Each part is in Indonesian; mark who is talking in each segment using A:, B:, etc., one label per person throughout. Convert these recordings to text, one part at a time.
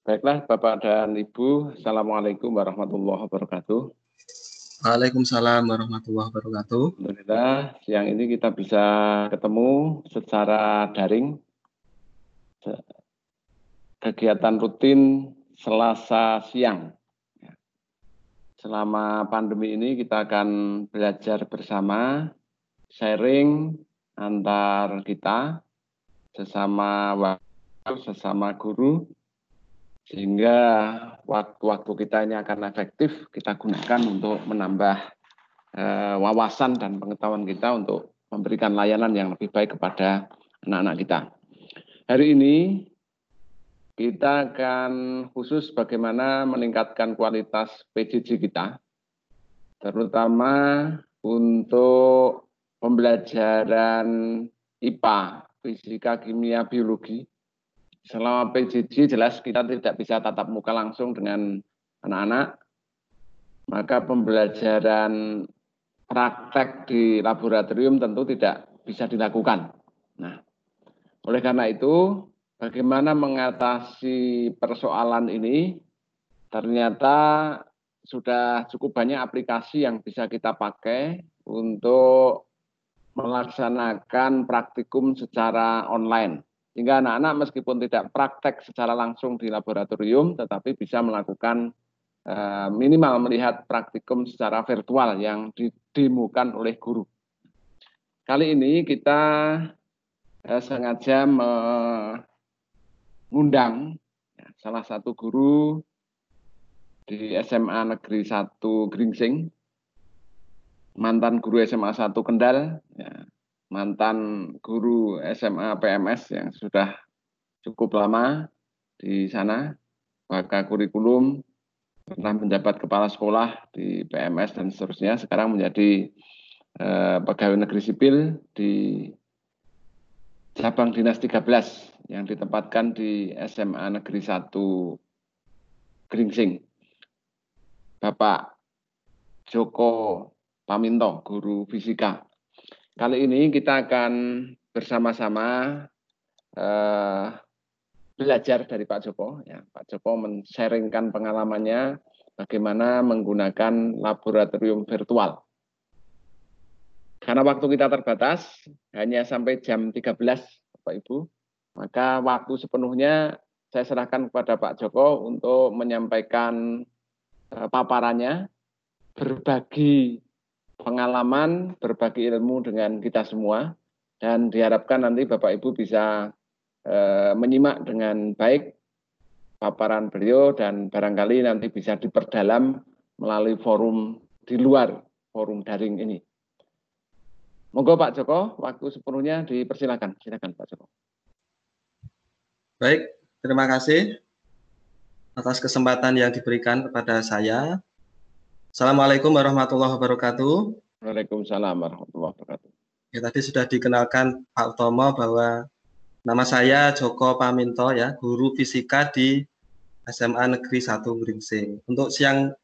A: Baiklah Bapak dan Ibu, Assalamualaikum warahmatullahi wabarakatuh.
B: Waalaikumsalam warahmatullahi wabarakatuh.
A: Alhamdulillah, siang ini kita bisa ketemu secara daring. Kegiatan rutin Selasa siang. Selama pandemi ini kita akan belajar bersama, sharing antar kita, sesama waktu, sesama guru, sehingga waktu-waktu kita ini akan efektif kita gunakan untuk menambah eh, wawasan dan pengetahuan kita untuk memberikan layanan yang lebih baik kepada anak-anak kita. Hari ini kita akan khusus bagaimana meningkatkan kualitas PJJ kita, terutama untuk pembelajaran IPA, fisika, kimia, biologi, selama PJJ jelas kita tidak bisa tatap muka langsung dengan anak-anak, maka pembelajaran praktek di laboratorium tentu tidak bisa dilakukan. Nah, oleh karena itu, bagaimana mengatasi persoalan ini? Ternyata sudah cukup banyak aplikasi yang bisa kita pakai untuk melaksanakan praktikum secara online. Sehingga anak-anak meskipun tidak praktek secara langsung di laboratorium, tetapi bisa melakukan eh, minimal melihat praktikum secara virtual yang didemukan oleh guru. Kali ini kita eh, sengaja mengundang ya, salah satu guru di SMA Negeri 1 Gringsing, mantan guru SMA 1 Kendal, ya, mantan guru SMA PMS yang sudah cukup lama di sana, maka kurikulum, pernah menjabat kepala sekolah di PMS dan seterusnya, sekarang menjadi eh, pegawai negeri sipil di cabang dinas 13 yang ditempatkan di SMA Negeri 1 Gringsing. Bapak Joko Paminto, guru fisika Kali ini kita akan bersama-sama uh, belajar dari Pak Joko. Ya, Pak Joko men-sharingkan pengalamannya bagaimana menggunakan laboratorium virtual. Karena waktu kita terbatas, hanya sampai jam 13, Bapak Ibu, maka waktu sepenuhnya saya serahkan kepada Pak Joko untuk menyampaikan uh, paparannya, berbagi pengalaman, berbagi ilmu dengan kita semua, dan diharapkan nanti Bapak Ibu bisa e, menyimak dengan baik paparan beliau dan barangkali nanti bisa diperdalam melalui forum di luar forum daring ini. Monggo Pak Joko, waktu sepenuhnya dipersilakan. Silakan Pak Joko.
B: Baik, terima kasih atas kesempatan yang diberikan kepada saya Assalamualaikum warahmatullahi wabarakatuh.
A: Waalaikumsalam warahmatullahi wabarakatuh.
B: Ya, tadi sudah dikenalkan Pak Utomo bahwa nama saya Joko Paminto ya, guru fisika di SMA Negeri 1 Gringsing. Untuk siang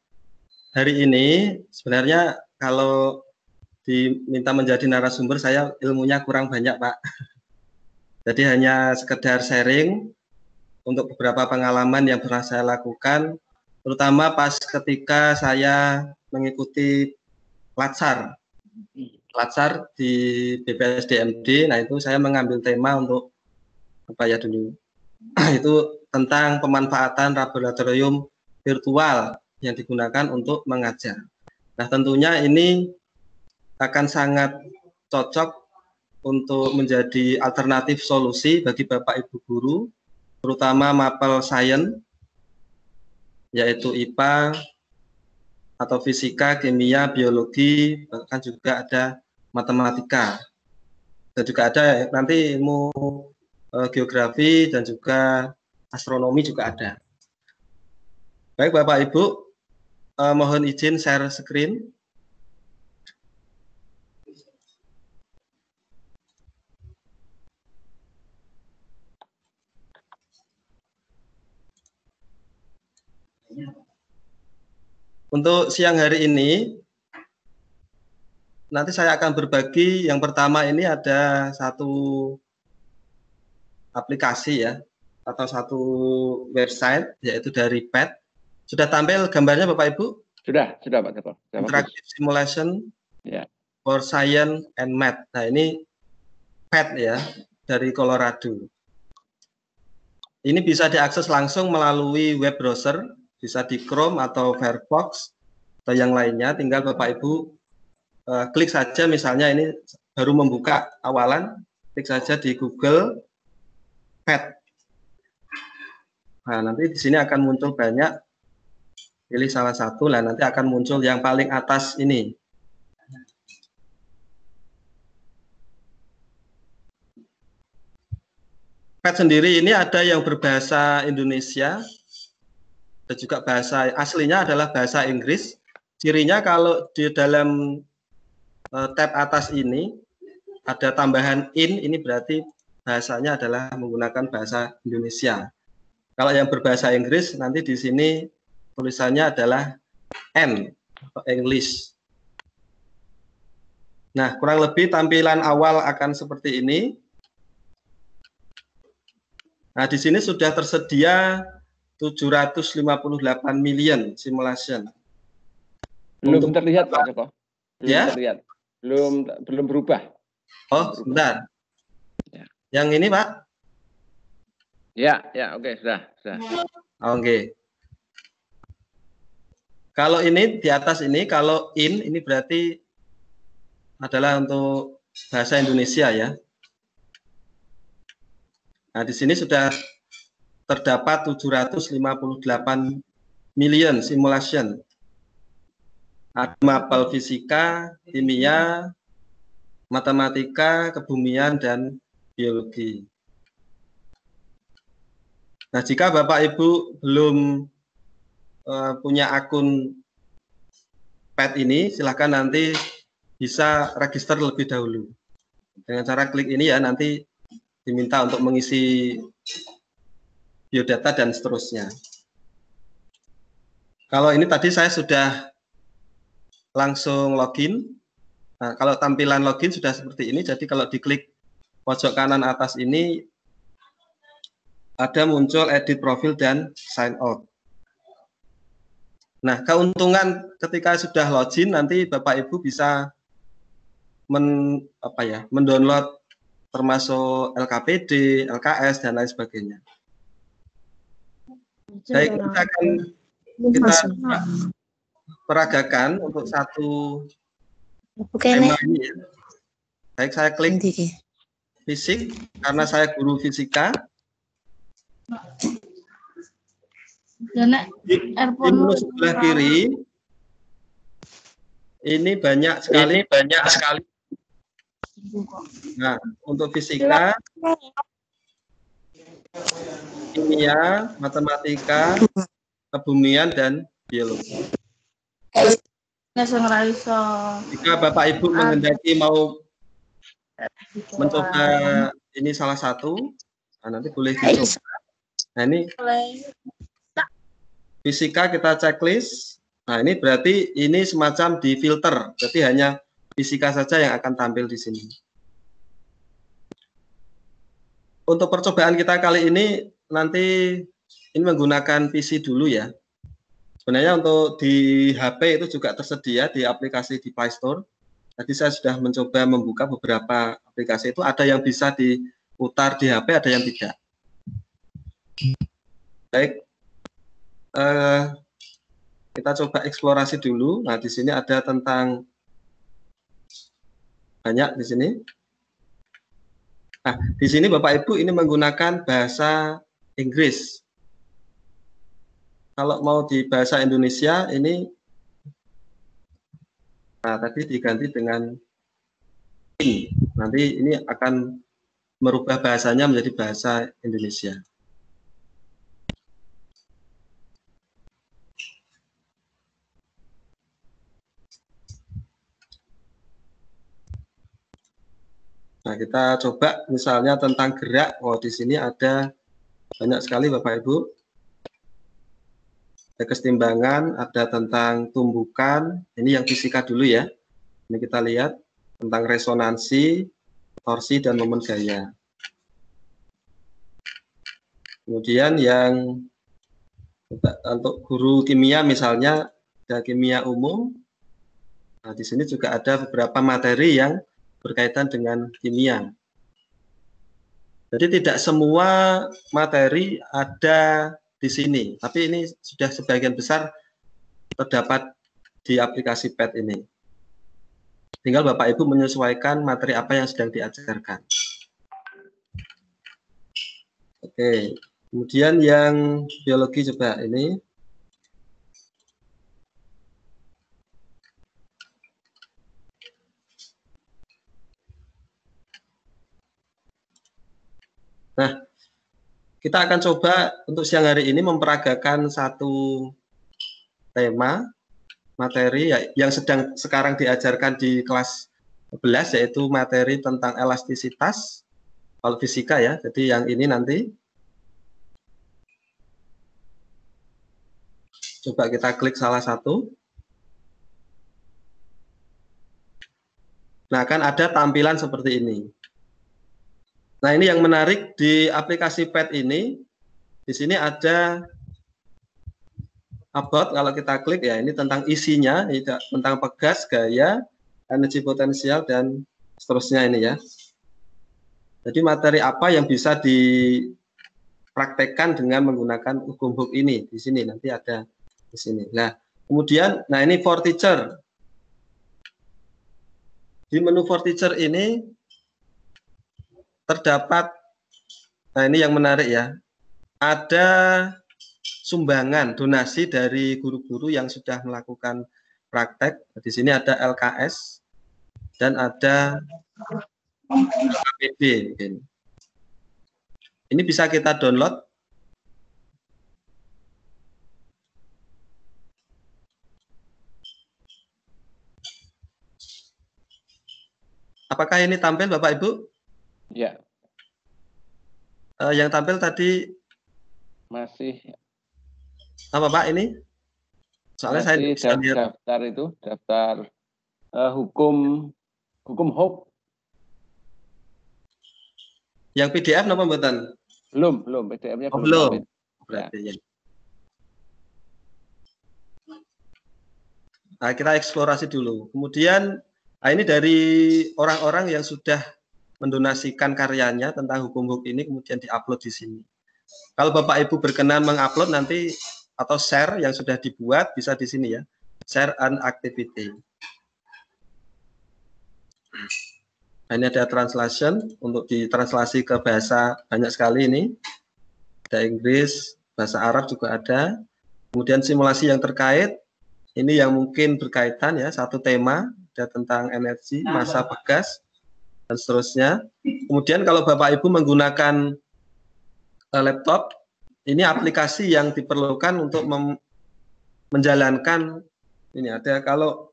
B: hari ini sebenarnya kalau diminta menjadi narasumber saya ilmunya kurang banyak Pak. Jadi hanya sekedar sharing untuk beberapa pengalaman yang pernah saya lakukan terutama pas ketika saya mengikuti latsar. Latsar di BPSDMD nah itu saya mengambil tema untuk apa ya dulu itu tentang pemanfaatan laboratorium virtual yang digunakan untuk mengajar. Nah tentunya ini akan sangat cocok untuk menjadi alternatif solusi bagi Bapak Ibu guru terutama mapel science yaitu IPA atau fisika, kimia, biologi, bahkan juga ada matematika. Dan juga ada nanti ilmu e, geografi dan juga astronomi juga ada. Baik Bapak Ibu, e, mohon izin share screen. Untuk siang hari ini, nanti saya akan berbagi yang pertama ini ada satu aplikasi ya, atau satu website yaitu dari PET. Sudah tampil gambarnya Bapak Ibu?
A: Sudah, sudah Pak Ketua.
B: Interactive Simulation
A: ya.
B: for Science and Math. Nah ini PET ya dari Colorado. Ini bisa diakses langsung melalui web browser, bisa di Chrome atau Firefox atau yang lainnya. Tinggal Bapak Ibu uh, klik saja misalnya ini baru membuka awalan, klik saja di Google PET. Nah, nanti di sini akan muncul banyak pilih salah satu lah nanti akan muncul yang paling atas ini pet sendiri ini ada yang berbahasa Indonesia dan juga bahasa aslinya adalah bahasa Inggris cirinya kalau di dalam uh, tab atas ini ada tambahan in ini berarti bahasanya adalah menggunakan bahasa Indonesia kalau yang berbahasa Inggris nanti di sini tulisannya adalah N atau English. Nah, kurang lebih tampilan awal akan seperti ini. Nah, di sini sudah tersedia 758 million simulation.
A: Belum Untuk, terlihat Pak Joko.
B: Belum ya?
A: terlihat. Belum belum berubah.
B: Oh, sebentar. Ya. Yang ini, Pak?
A: Ya, ya, oke, okay, sudah, sudah.
B: Oke. Okay. Kalau ini di atas ini, kalau in ini berarti adalah untuk bahasa Indonesia ya. Nah, di sini sudah terdapat 758 million simulation. Ada mapel fisika, kimia, matematika, kebumian, dan biologi. Nah, jika Bapak Ibu belum uh, punya akun pet ini, silahkan nanti bisa register lebih dahulu. Dengan cara klik ini ya, nanti diminta untuk mengisi biodata dan seterusnya. Kalau ini tadi saya sudah langsung login. Nah, kalau tampilan login sudah seperti ini, jadi kalau diklik pojok kanan atas ini, ada muncul edit profil dan sign out. Nah, keuntungan ketika sudah login nanti Bapak Ibu bisa men apa ya, mendownload termasuk LKPD, LKS dan lain sebagainya. Baik, kita akan kita peragakan untuk satu tema ini. Ya. Baik, saya klik fisik karena saya guru fisika. Di sebelah kiri ini banyak sekali ini banyak sekali. Nah, untuk fisika, kimia, matematika, kebumian dan biologi. Jika Bapak Ibu menghendaki mau mencoba ini salah satu, nah nanti boleh dicoba. Nah ini fisika kita checklist. Nah, ini berarti ini semacam di filter. Jadi hanya fisika saja yang akan tampil di sini. Untuk percobaan kita kali ini nanti ini menggunakan PC dulu ya. Sebenarnya untuk di HP itu juga tersedia di aplikasi di Play Store. Tadi saya sudah mencoba membuka beberapa aplikasi itu ada yang bisa diputar di HP, ada yang tidak. Baik, uh, kita coba eksplorasi dulu. Nah, di sini ada tentang banyak di sini. Nah, di sini Bapak Ibu ini menggunakan bahasa Inggris. Kalau mau di bahasa Indonesia ini nah tadi diganti dengan ini. Nanti ini akan merubah bahasanya menjadi bahasa Indonesia. Nah, kita coba misalnya tentang gerak. Oh, di sini ada banyak sekali Bapak Ibu. Ada kesetimbangan, ada tentang tumbukan. Ini yang fisika dulu ya. Ini kita lihat tentang resonansi, torsi, dan momen gaya. Kemudian yang untuk guru kimia misalnya ada kimia umum. Nah, di sini juga ada beberapa materi yang berkaitan dengan kimia. Jadi tidak semua materi ada di sini, tapi ini sudah sebagian besar terdapat di aplikasi PET ini. Tinggal Bapak Ibu menyesuaikan materi apa yang sedang diajarkan. Oke, kemudian yang biologi coba ini. Nah, kita akan coba untuk siang hari ini memperagakan satu tema materi ya, yang sedang sekarang diajarkan di kelas 11 yaitu materi tentang elastisitas kalau fisika ya. Jadi yang ini nanti coba kita klik salah satu. Nah, kan ada tampilan seperti ini. Nah, ini yang menarik di aplikasi PET ini, di sini ada about kalau kita klik ya ini tentang isinya, tentang pegas, gaya, energi potensial dan seterusnya ini ya. Jadi materi apa yang bisa dipraktekkan dengan menggunakan hukum book ini di sini nanti ada di sini. Nah, kemudian nah ini for teacher. Di menu for teacher ini terdapat nah ini yang menarik ya. Ada sumbangan donasi dari guru-guru yang sudah melakukan praktek. Di sini ada LKS dan ada APD ini bisa kita download. Apakah ini tampil Bapak Ibu?
A: Ya.
B: Uh, yang tampil tadi
A: masih
B: apa Pak ini?
A: Soalnya masih saya daftar, daftar itu daftar uh, hukum hukum hope.
B: Yang PDF nama buatan?
A: Belum, belum PDF-nya
B: oh, belum. Berarti ya. Nah, kita eksplorasi dulu. Kemudian, nah ini dari orang-orang yang sudah mendonasikan karyanya tentang hukum hukum ini kemudian diupload di sini. Kalau Bapak Ibu berkenan mengupload nanti atau share yang sudah dibuat bisa di sini ya. Share an activity. Nah, ini ada translation untuk ditranslasi ke bahasa banyak sekali ini. Ada Inggris, bahasa Arab juga ada. Kemudian simulasi yang terkait ini yang mungkin berkaitan ya satu tema ada tentang energi masa pegas dan seterusnya. Kemudian kalau Bapak Ibu menggunakan uh, laptop, ini aplikasi yang diperlukan untuk menjalankan ini ada kalau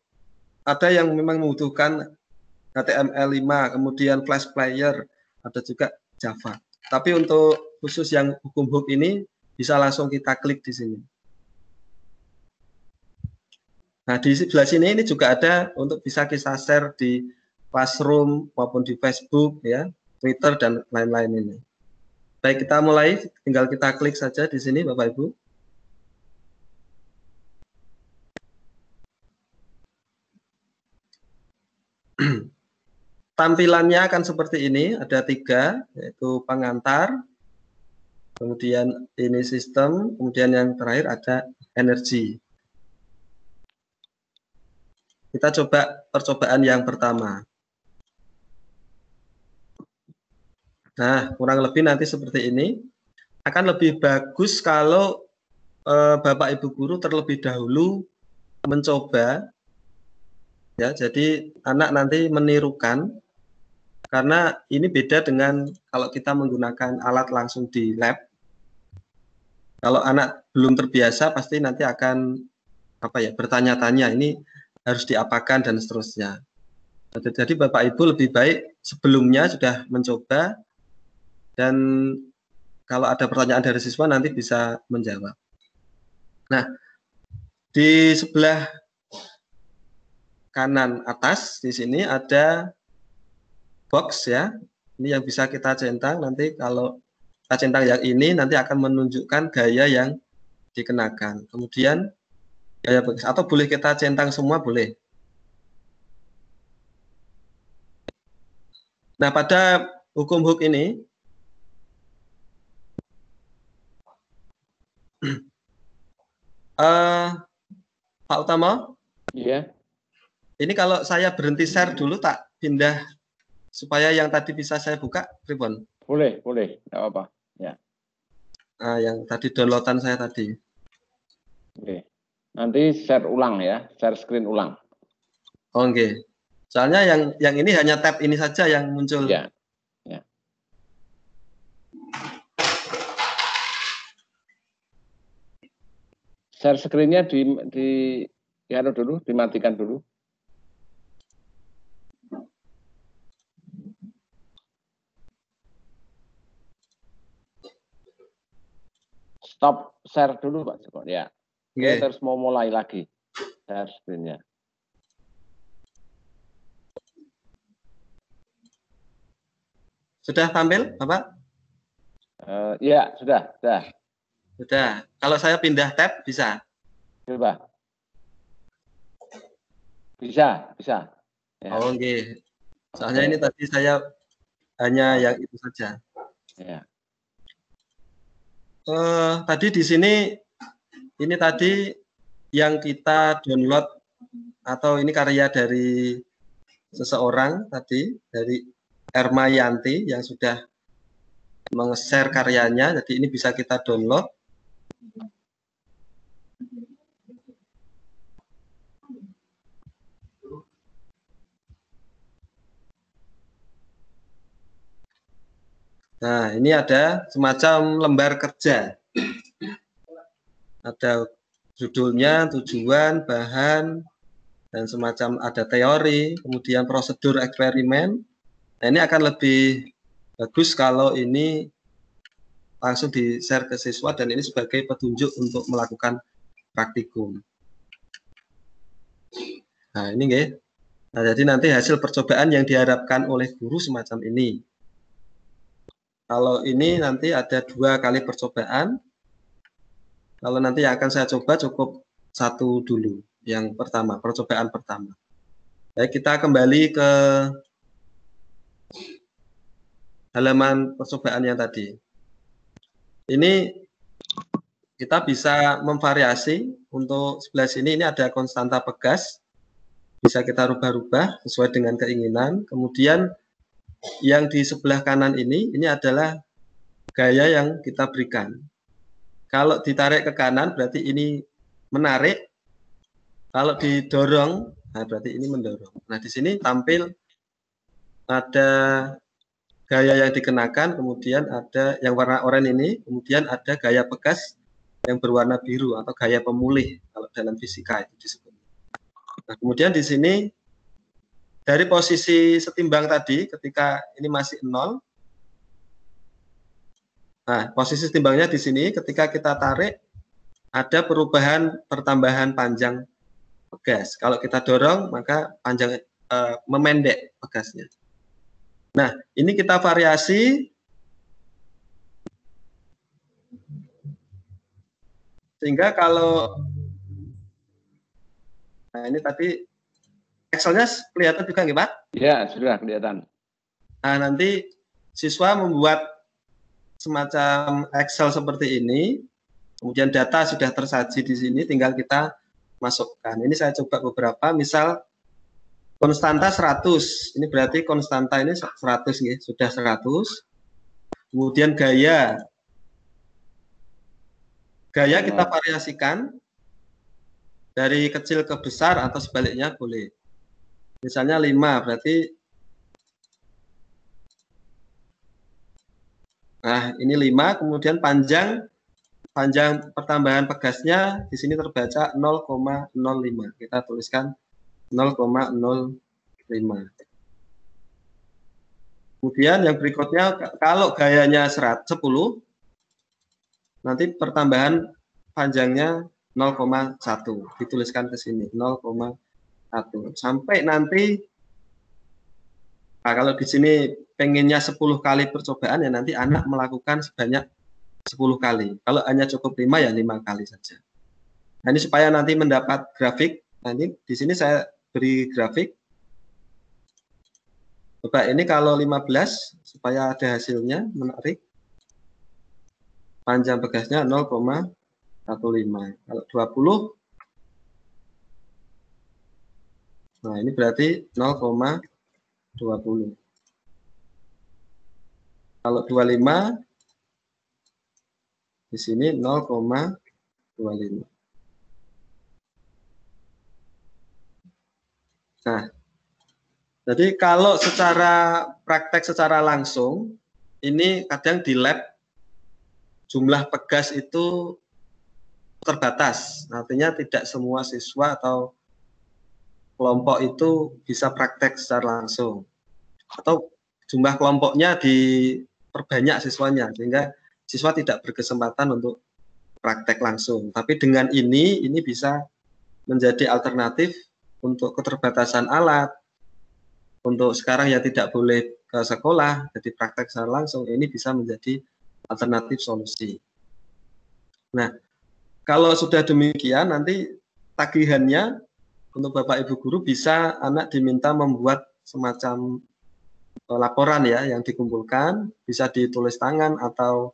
B: ada yang memang membutuhkan HTML5, kemudian Flash Player, ada juga Java. Tapi untuk khusus yang hukum hook ini bisa langsung kita klik di sini. Nah, di sebelah sini ini juga ada untuk bisa kita share di Classroom maupun di Facebook ya, Twitter dan lain-lain ini. Baik, kita mulai tinggal kita klik saja di sini Bapak Ibu. Tampilannya akan seperti ini, ada tiga, yaitu pengantar, kemudian ini sistem, kemudian yang terakhir ada energi. Kita coba percobaan yang pertama. Nah, kurang lebih nanti seperti ini. Akan lebih bagus kalau eh, Bapak Ibu guru terlebih dahulu mencoba ya. Jadi anak nanti menirukan karena ini beda dengan kalau kita menggunakan alat langsung di lab. Kalau anak belum terbiasa pasti nanti akan apa ya bertanya-tanya ini harus diapakan dan seterusnya. Jadi Bapak Ibu lebih baik sebelumnya sudah mencoba dan kalau ada pertanyaan dari siswa nanti bisa menjawab. Nah, di sebelah kanan atas di sini ada box ya. Ini yang bisa kita centang nanti kalau kita centang yang ini nanti akan menunjukkan gaya yang dikenakan. Kemudian gaya bekas atau boleh kita centang semua boleh. Nah, pada hukum hook ini uh, Pak Utama?
A: Iya.
B: Ini kalau saya berhenti share dulu tak pindah supaya yang tadi bisa saya buka, Ribon?
A: Boleh, boleh, tidak apa-apa. Ya.
B: Nah, yang tadi downloadan saya tadi.
A: Oke. Nanti share ulang ya, share screen ulang.
B: Oke. Okay. Soalnya yang yang ini hanya tab ini saja yang muncul.
A: Ya. Share screen-nya di di ya dulu, dimatikan dulu. stop share dulu Pak Joko ya. Okay. terus mau mulai lagi share screen-nya.
B: Sudah tampil, Bapak?
A: Uh, ya, sudah, sudah.
B: Sudah. Kalau saya pindah tab bisa?
A: Coba. Bisa, bisa.
B: Ya. Oh, oke. Okay. Soalnya ini tadi saya hanya yang itu saja. Ya uh, tadi di sini ini tadi yang kita download atau ini karya dari seseorang tadi dari Erma Yanti yang sudah meng-share karyanya jadi ini bisa kita download Nah, ini ada semacam lembar kerja. Ada judulnya, tujuan, bahan, dan semacam ada teori, kemudian prosedur eksperimen. Nah, ini akan lebih bagus kalau ini langsung di-share ke siswa dan ini sebagai petunjuk untuk melakukan praktikum. Nah, ini nggih. Nah, jadi nanti hasil percobaan yang diharapkan oleh guru semacam ini. Kalau ini nanti ada dua kali percobaan. Kalau nanti yang akan saya coba cukup satu dulu. Yang pertama, percobaan pertama. Baik, kita kembali ke halaman percobaan yang tadi. Ini kita bisa memvariasi untuk sebelah sini ini ada konstanta pegas bisa kita rubah-rubah sesuai dengan keinginan kemudian yang di sebelah kanan ini, ini adalah gaya yang kita berikan. Kalau ditarik ke kanan berarti ini menarik. Kalau didorong, nah berarti ini mendorong. Nah di sini tampil ada gaya yang dikenakan, kemudian ada yang warna oranye ini, kemudian ada gaya bekas yang berwarna biru atau gaya pemulih kalau dalam fisika itu disebut. Nah, kemudian di sini dari posisi setimbang tadi ketika ini masih nol. Nah, posisi setimbangnya di sini ketika kita tarik ada perubahan pertambahan panjang pegas. Kalau kita dorong maka panjang e, memendek pegasnya. Nah, ini kita variasi sehingga kalau nah ini tadi Excelnya kelihatan juga nggak Pak?
A: Ya, sudah kelihatan.
B: Nah, nanti siswa membuat semacam Excel seperti ini, kemudian data sudah tersaji di sini, tinggal kita masukkan. Ini saya coba beberapa, misal konstanta 100, ini berarti konstanta ini 100 nih, sudah 100. Kemudian gaya, gaya kita variasikan dari kecil ke besar atau sebaliknya boleh. Misalnya 5 berarti Nah, ini 5 kemudian panjang panjang pertambahan pegasnya di sini terbaca 0,05. Kita tuliskan 0,05. Kemudian yang berikutnya kalau gayanya 10 nanti pertambahan panjangnya 0,1 dituliskan ke sini 0,1 satu sampai nanti Nah, kalau di sini pengennya 10 kali percobaan ya nanti anak melakukan sebanyak 10 kali. Kalau hanya cukup 5 ya 5 kali saja. Nah, ini supaya nanti mendapat grafik. Ini di sini saya beri grafik. Coba ini kalau 15 supaya ada hasilnya menarik. Panjang pegasnya 0,15. Kalau 20 Nah, ini berarti 0,20. Kalau 25 di sini 0,25. Nah, jadi kalau secara praktek secara langsung, ini kadang di lab jumlah pegas itu terbatas. Artinya tidak semua siswa atau kelompok itu bisa praktek secara langsung atau jumlah kelompoknya diperbanyak siswanya sehingga siswa tidak berkesempatan untuk praktek langsung. Tapi dengan ini ini bisa menjadi alternatif untuk keterbatasan alat. Untuk sekarang ya tidak boleh ke sekolah, jadi praktek secara langsung ini bisa menjadi alternatif solusi. Nah, kalau sudah demikian nanti tagihannya untuk Bapak Ibu guru bisa anak diminta membuat semacam eh, laporan ya yang dikumpulkan, bisa ditulis tangan atau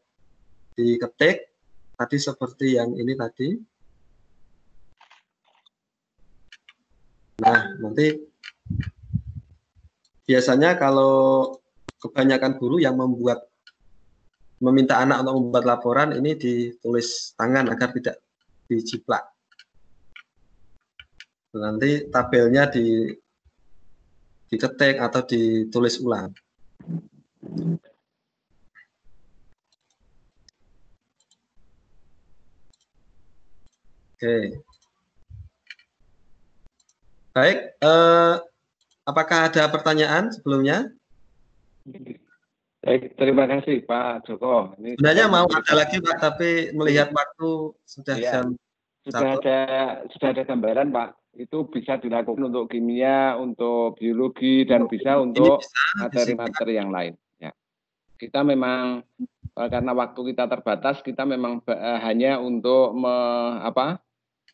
B: diketik tadi seperti yang ini tadi. Nah, nanti biasanya kalau kebanyakan guru yang membuat meminta anak untuk membuat laporan ini ditulis tangan agar tidak dijiplak nanti tabelnya di diketik atau ditulis ulang. Oke. Baik, eh, apakah ada pertanyaan sebelumnya?
A: Baik, terima kasih Pak Joko.
B: Ini Sebenarnya mau ada lagi Pak, tapi melihat waktu sudah ya, jam
A: sudah ada sudah ada gambaran Pak itu bisa dilakukan untuk kimia, untuk biologi, dan bisa untuk materi-materi yang lain. Ya. Kita memang eh, karena waktu kita terbatas, kita memang eh, hanya untuk me, apa,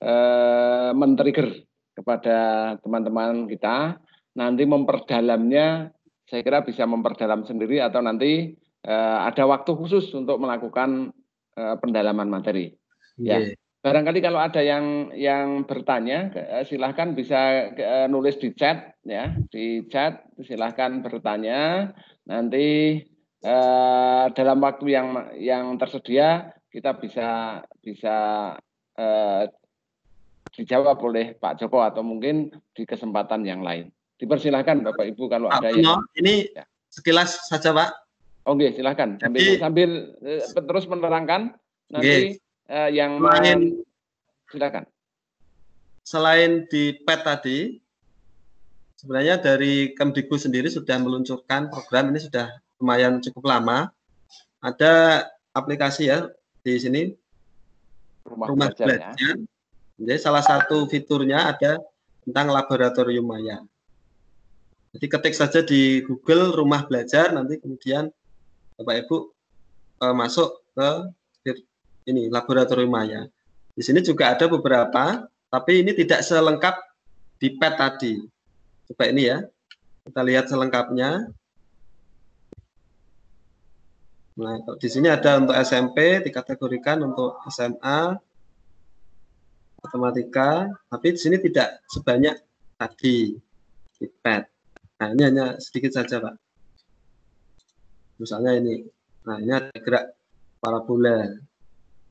A: eh, men-trigger kepada teman-teman kita. Nanti memperdalamnya, saya kira bisa memperdalam sendiri atau nanti eh, ada waktu khusus untuk melakukan eh, pendalaman materi. Ya. Yeah. Barangkali kalau ada yang yang bertanya, eh, silahkan bisa nulis di chat ya, di chat silahkan bertanya. Nanti eh, dalam waktu yang yang tersedia kita bisa bisa eh, dijawab oleh Pak Joko atau mungkin di kesempatan yang lain. Dipersilahkan Bapak Ibu kalau Pak ada
B: yang ini ya. sekilas saja Pak.
A: Oke, silahkan sambil Jadi, sambil eh, terus menerangkan nanti okay uh, yang
B: selain,
A: silakan.
B: Selain di PET tadi, sebenarnya dari Kemdikbud sendiri sudah meluncurkan program ini sudah lumayan cukup lama. Ada aplikasi ya di sini rumah, rumah belajar. Ya. Jadi salah satu fiturnya ada tentang laboratorium maya. Jadi ketik saja di Google rumah belajar nanti kemudian Bapak Ibu eh, masuk ke ini laboratorium maya. Di sini juga ada beberapa, tapi ini tidak selengkap di PET tadi. Coba ini ya, kita lihat selengkapnya. Nah, di sini ada untuk SMP dikategorikan untuk SMA, matematika, tapi di sini tidak sebanyak tadi di PET. Nah, ini hanya sedikit saja, Pak. Misalnya ini. Nah, ini ada gerak parabola.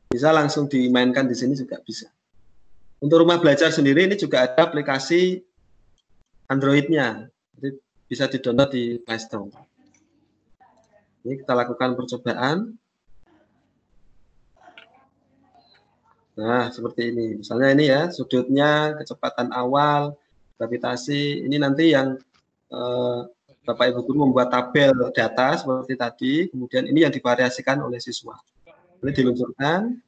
B: Bisa langsung dimainkan di sini juga bisa. Untuk rumah belajar sendiri ini juga ada aplikasi Android-nya. Jadi bisa di-download di Play Store. Ini kita lakukan percobaan. Nah, seperti ini. Misalnya ini ya, sudutnya, kecepatan awal, gravitasi. Ini nanti yang eh, Bapak Ibu guru membuat tabel data seperti tadi, kemudian ini yang divariasikan oleh siswa. Ini diluncurkan,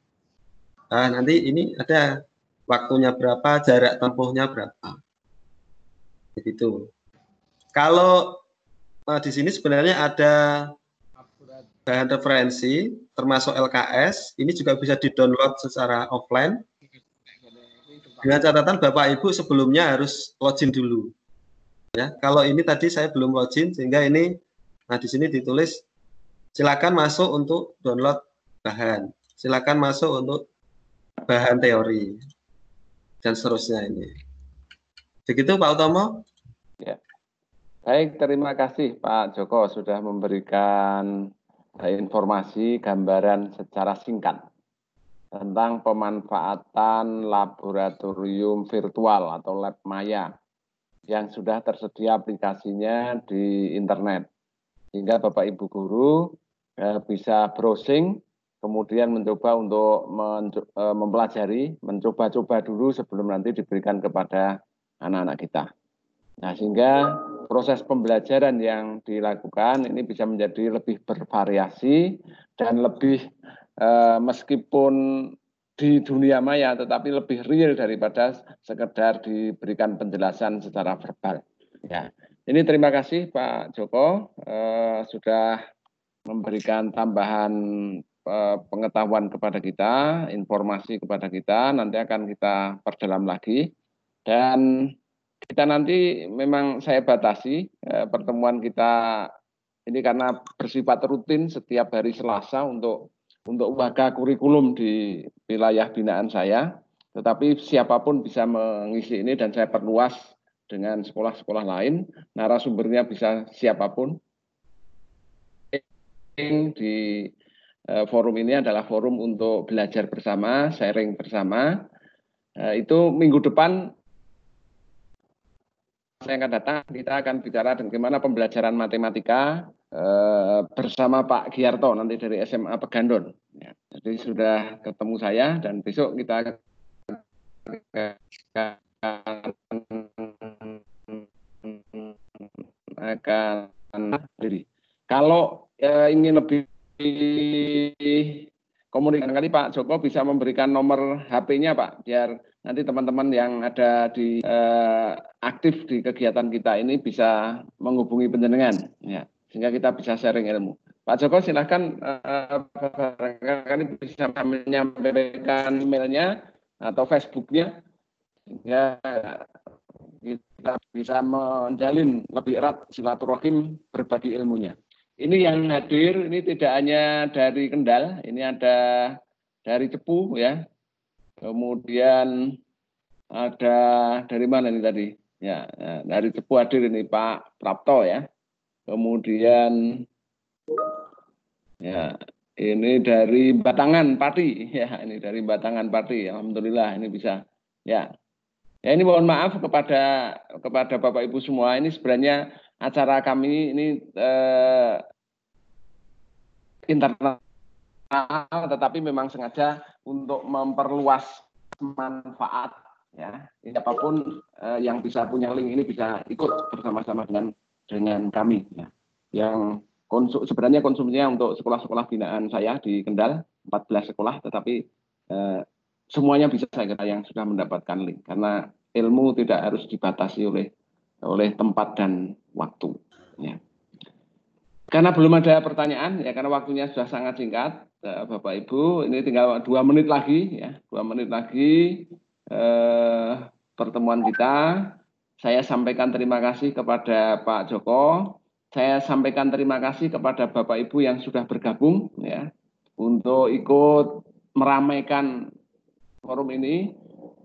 B: Nah, nanti ini ada waktunya berapa, jarak tempuhnya berapa. Begitu. Kalau nah, di sini sebenarnya ada bahan referensi termasuk LKS. Ini juga bisa di-download secara offline. Dengan catatan Bapak Ibu sebelumnya harus login dulu. Ya, kalau ini tadi saya belum login sehingga ini nah di sini ditulis silakan masuk untuk download bahan. Silakan masuk untuk bahan teori dan seterusnya ini. Begitu Pak Utomo?
A: Ya. Baik, terima kasih Pak Joko sudah memberikan informasi gambaran secara singkat tentang pemanfaatan laboratorium virtual atau lab maya yang sudah tersedia aplikasinya di internet. Sehingga Bapak Ibu guru eh, bisa browsing, kemudian mencoba untuk eh, mempelajari, mencoba-coba dulu sebelum nanti diberikan kepada anak-anak kita. Nah, sehingga proses pembelajaran yang dilakukan ini bisa menjadi lebih bervariasi dan lebih eh, meskipun di dunia maya tetapi lebih real daripada sekedar diberikan penjelasan secara verbal. Ya. Ini terima kasih Pak Joko eh, sudah memberikan tambahan eh, pengetahuan kepada kita, informasi kepada kita, nanti akan kita perdalam lagi. Dan kita nanti memang saya batasi eh, pertemuan kita ini karena bersifat rutin setiap hari Selasa untuk untuk waga kurikulum di wilayah binaan saya, tetapi siapa pun bisa mengisi ini dan saya perluas dengan sekolah-sekolah lain, narasumbernya bisa siapa pun. Di eh, forum ini adalah forum untuk belajar bersama, sharing bersama. Eh, itu minggu depan saya akan datang, kita akan bicara bagaimana pembelajaran matematika Eh, bersama Pak Giarto nanti dari SMA Pegandon. Ya, jadi sudah ketemu saya dan besok kita akan diri. Kalau eh, ingin lebih komunikasi Pak Joko bisa memberikan nomor HP-nya Pak biar nanti teman-teman yang ada di eh, aktif di kegiatan kita ini bisa menghubungi penjenengan ya sehingga kita bisa sharing ilmu. Pak Joko silahkan uh, barangkali bisa menyampaikan emailnya atau Facebooknya sehingga kita bisa menjalin lebih erat silaturahim berbagi ilmunya. Ini yang hadir ini tidak hanya dari Kendal, ini ada dari Cepu ya. Kemudian ada dari mana ini tadi? Ya, ya dari Cepu hadir ini Pak Prapto ya. Kemudian ya ini dari Batangan Pati. Ya ini dari Batangan Pati. Alhamdulillah ini bisa. Ya ya ini mohon maaf kepada kepada Bapak Ibu semua. Ini sebenarnya acara kami ini eh, internal tetapi memang sengaja untuk memperluas manfaat ya siapa pun eh, yang bisa punya link ini bisa ikut bersama-sama dengan dengan kami ya. yang konsum, sebenarnya konsumsinya untuk sekolah-sekolah binaan saya di Kendal 14 sekolah tetapi eh, semuanya bisa saya kira yang sudah mendapatkan link karena ilmu tidak harus dibatasi oleh oleh tempat dan waktu ya. Karena belum ada pertanyaan ya karena waktunya sudah sangat singkat Bapak Ibu ini tinggal dua menit lagi ya dua menit lagi eh, pertemuan kita saya sampaikan terima kasih kepada Pak Joko. Saya sampaikan terima kasih kepada Bapak Ibu yang sudah bergabung ya untuk ikut meramaikan forum ini.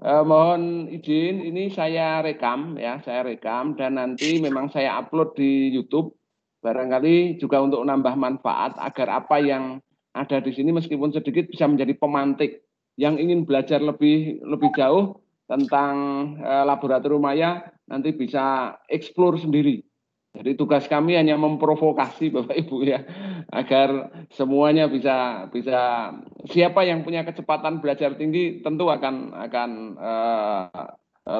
A: Eh, mohon izin, ini saya rekam ya, saya rekam dan nanti memang saya upload di YouTube. Barangkali juga untuk menambah manfaat agar apa yang ada di sini meskipun sedikit bisa menjadi pemantik yang ingin belajar lebih lebih jauh tentang eh, laboratorium maya nanti bisa eksplor sendiri. Jadi tugas kami hanya memprovokasi Bapak Ibu ya agar semuanya bisa bisa siapa yang punya kecepatan belajar tinggi tentu akan akan uh,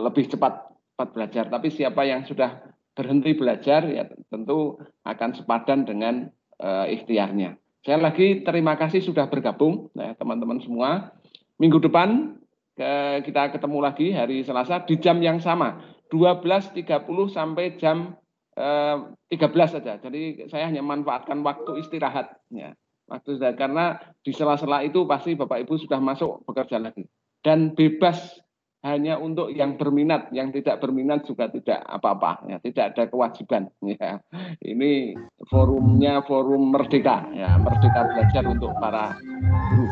A: lebih cepat cepat belajar. Tapi siapa yang sudah berhenti belajar ya tentu akan sepadan dengan uh, ikhtiarnya. Saya lagi terima kasih sudah bergabung ya teman-teman semua. Minggu depan ke, kita ketemu lagi hari Selasa di jam yang sama 12.30 sampai jam eh, 13 saja. Jadi saya hanya manfaatkan waktu istirahat ya. Waktu istirahat karena di sela-sela itu pasti Bapak Ibu sudah masuk bekerja lagi. Dan bebas hanya untuk yang berminat, yang tidak berminat juga tidak apa-apa, ya, tidak ada kewajiban. Ya. Ini forumnya forum merdeka, ya, merdeka belajar untuk para guru.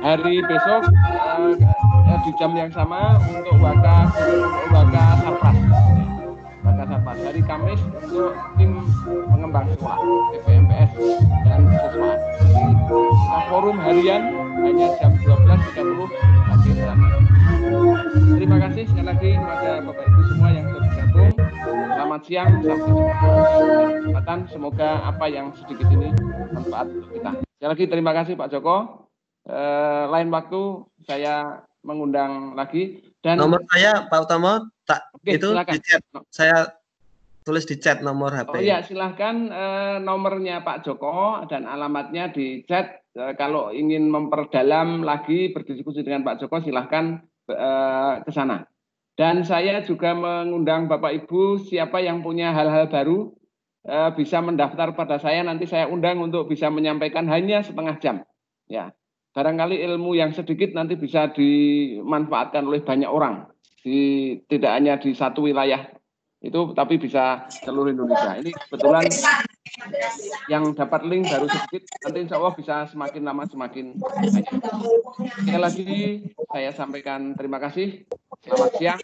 A: Hari besok eh, di jam yang sama untuk waka waka sarpras, waka sarpras. Hari Kamis untuk tim pengembang sekolah, TPMPS dan siswa. Jadi forum harian hanya jam 12.30 sampai jam Terima kasih sekali lagi kepada Bapak Ibu semua yang sudah bergabung. Selamat siang, sampai jumpa. Semoga apa yang sedikit ini manfaat untuk kita. Sekali lagi terima kasih Pak Joko. Eh, lain waktu saya mengundang lagi dan
B: nomor saya Pak Utomo tak Oke, itu silakan. di chat saya tulis di chat nomor HP.
A: Oh iya silahkan eh, nomornya Pak Joko dan alamatnya di chat. Eh, kalau ingin memperdalam lagi berdiskusi dengan Pak Joko silahkan Eh, ke sana. Dan saya juga mengundang Bapak Ibu siapa yang punya hal-hal baru eh, bisa mendaftar pada saya nanti saya undang untuk bisa menyampaikan hanya setengah jam. Ya. Barangkali ilmu yang sedikit nanti bisa dimanfaatkan oleh banyak orang di tidak hanya di satu wilayah itu tapi bisa seluruh Indonesia. Ini kebetulan yang dapat link baru sedikit, nanti insya Allah bisa semakin lama semakin banyak. Sekali lagi saya sampaikan terima kasih, selamat siang,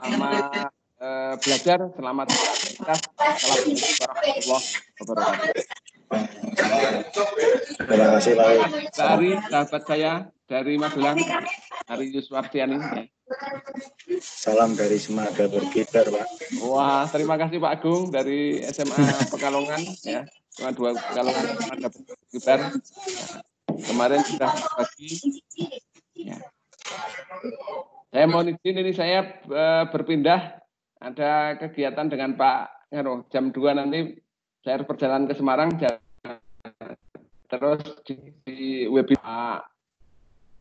A: selamat uh, belajar, selamat aktivitas, Assalamualaikum warahmatullahi wabarakatuh.
C: Terima kasih Pak.
A: Dari sahabat saya dari Magelang, dari Yuswardiani.
C: Salam dari Semada Berkibar, Pak.
A: Wah, terima kasih Pak Agung dari SMA Pekalongan ya. Cuma dua Pekalongan Semada Berkibar. Kemarin sudah pagi. Ya. Saya mohon izin ini saya e, berpindah ada kegiatan dengan Pak Ngero jam 2 nanti saya harus perjalanan ke Semarang terus di, di webinar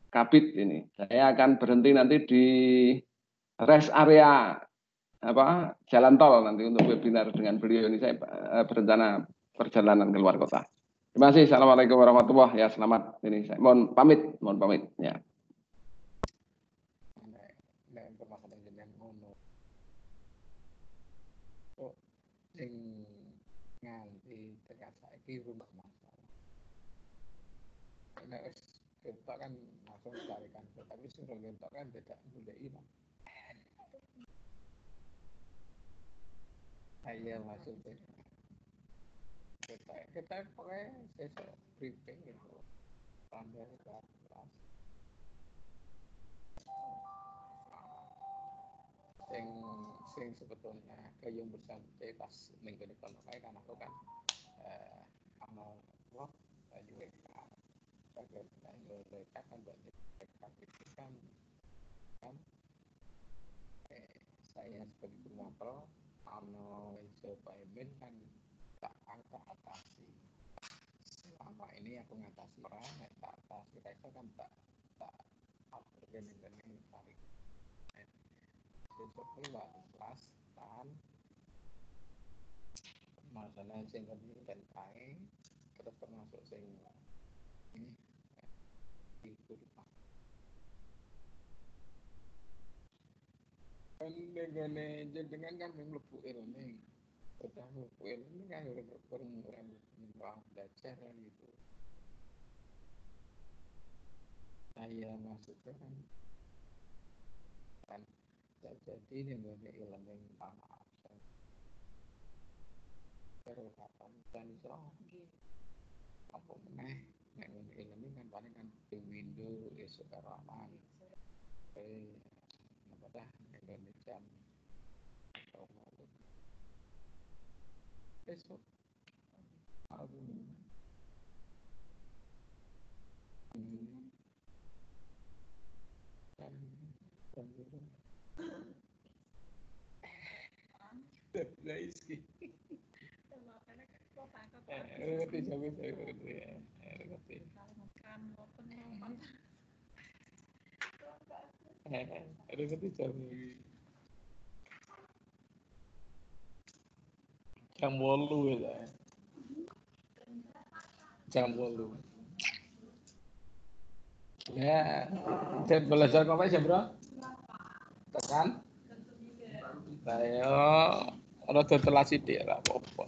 A: Kabit ini. Saya akan berhenti nanti di rest area apa jalan tol nanti untuk webinar dengan beliau ini saya uh, berencana perjalanan ke luar kota. Terima kasih. Assalamualaikum warahmatullahi ya selamat ini saya mohon pamit mohon pamit ya.
D: rumah masalah. Nek kan carikan tapi sudah ngentok kan tidak boleh iman saya maksudnya. Kita kita pakai sesok briefing gitu. Tanda kelas. Sing sing sebetulnya kayung bersantai pas minggu depan kan aku kan eh, amal kan kan kan eh, saya sebagai kan tak atasi selama ini aku ngatasi orang atasi mereka kan tak tak dengan tarik tahan masalah sing dan terus termasuk sing dengan jenengan kan mlebu ilmu sudah mlebu kan udah berperan belajar kan gitu saya maksudnya kan kan jadi dengan ilmu tanah terus kapan dan so apa meneh nek ilmu kan paling kan di window esok karaman eh apa dah Indonesia esok aku dan dan ngerti ya ngerti ada ngerti siapa Jam bolu ya. Jam bolu. Ya, saya belajar apa sih bro? Tekan. Telah sithik lah apa-apa.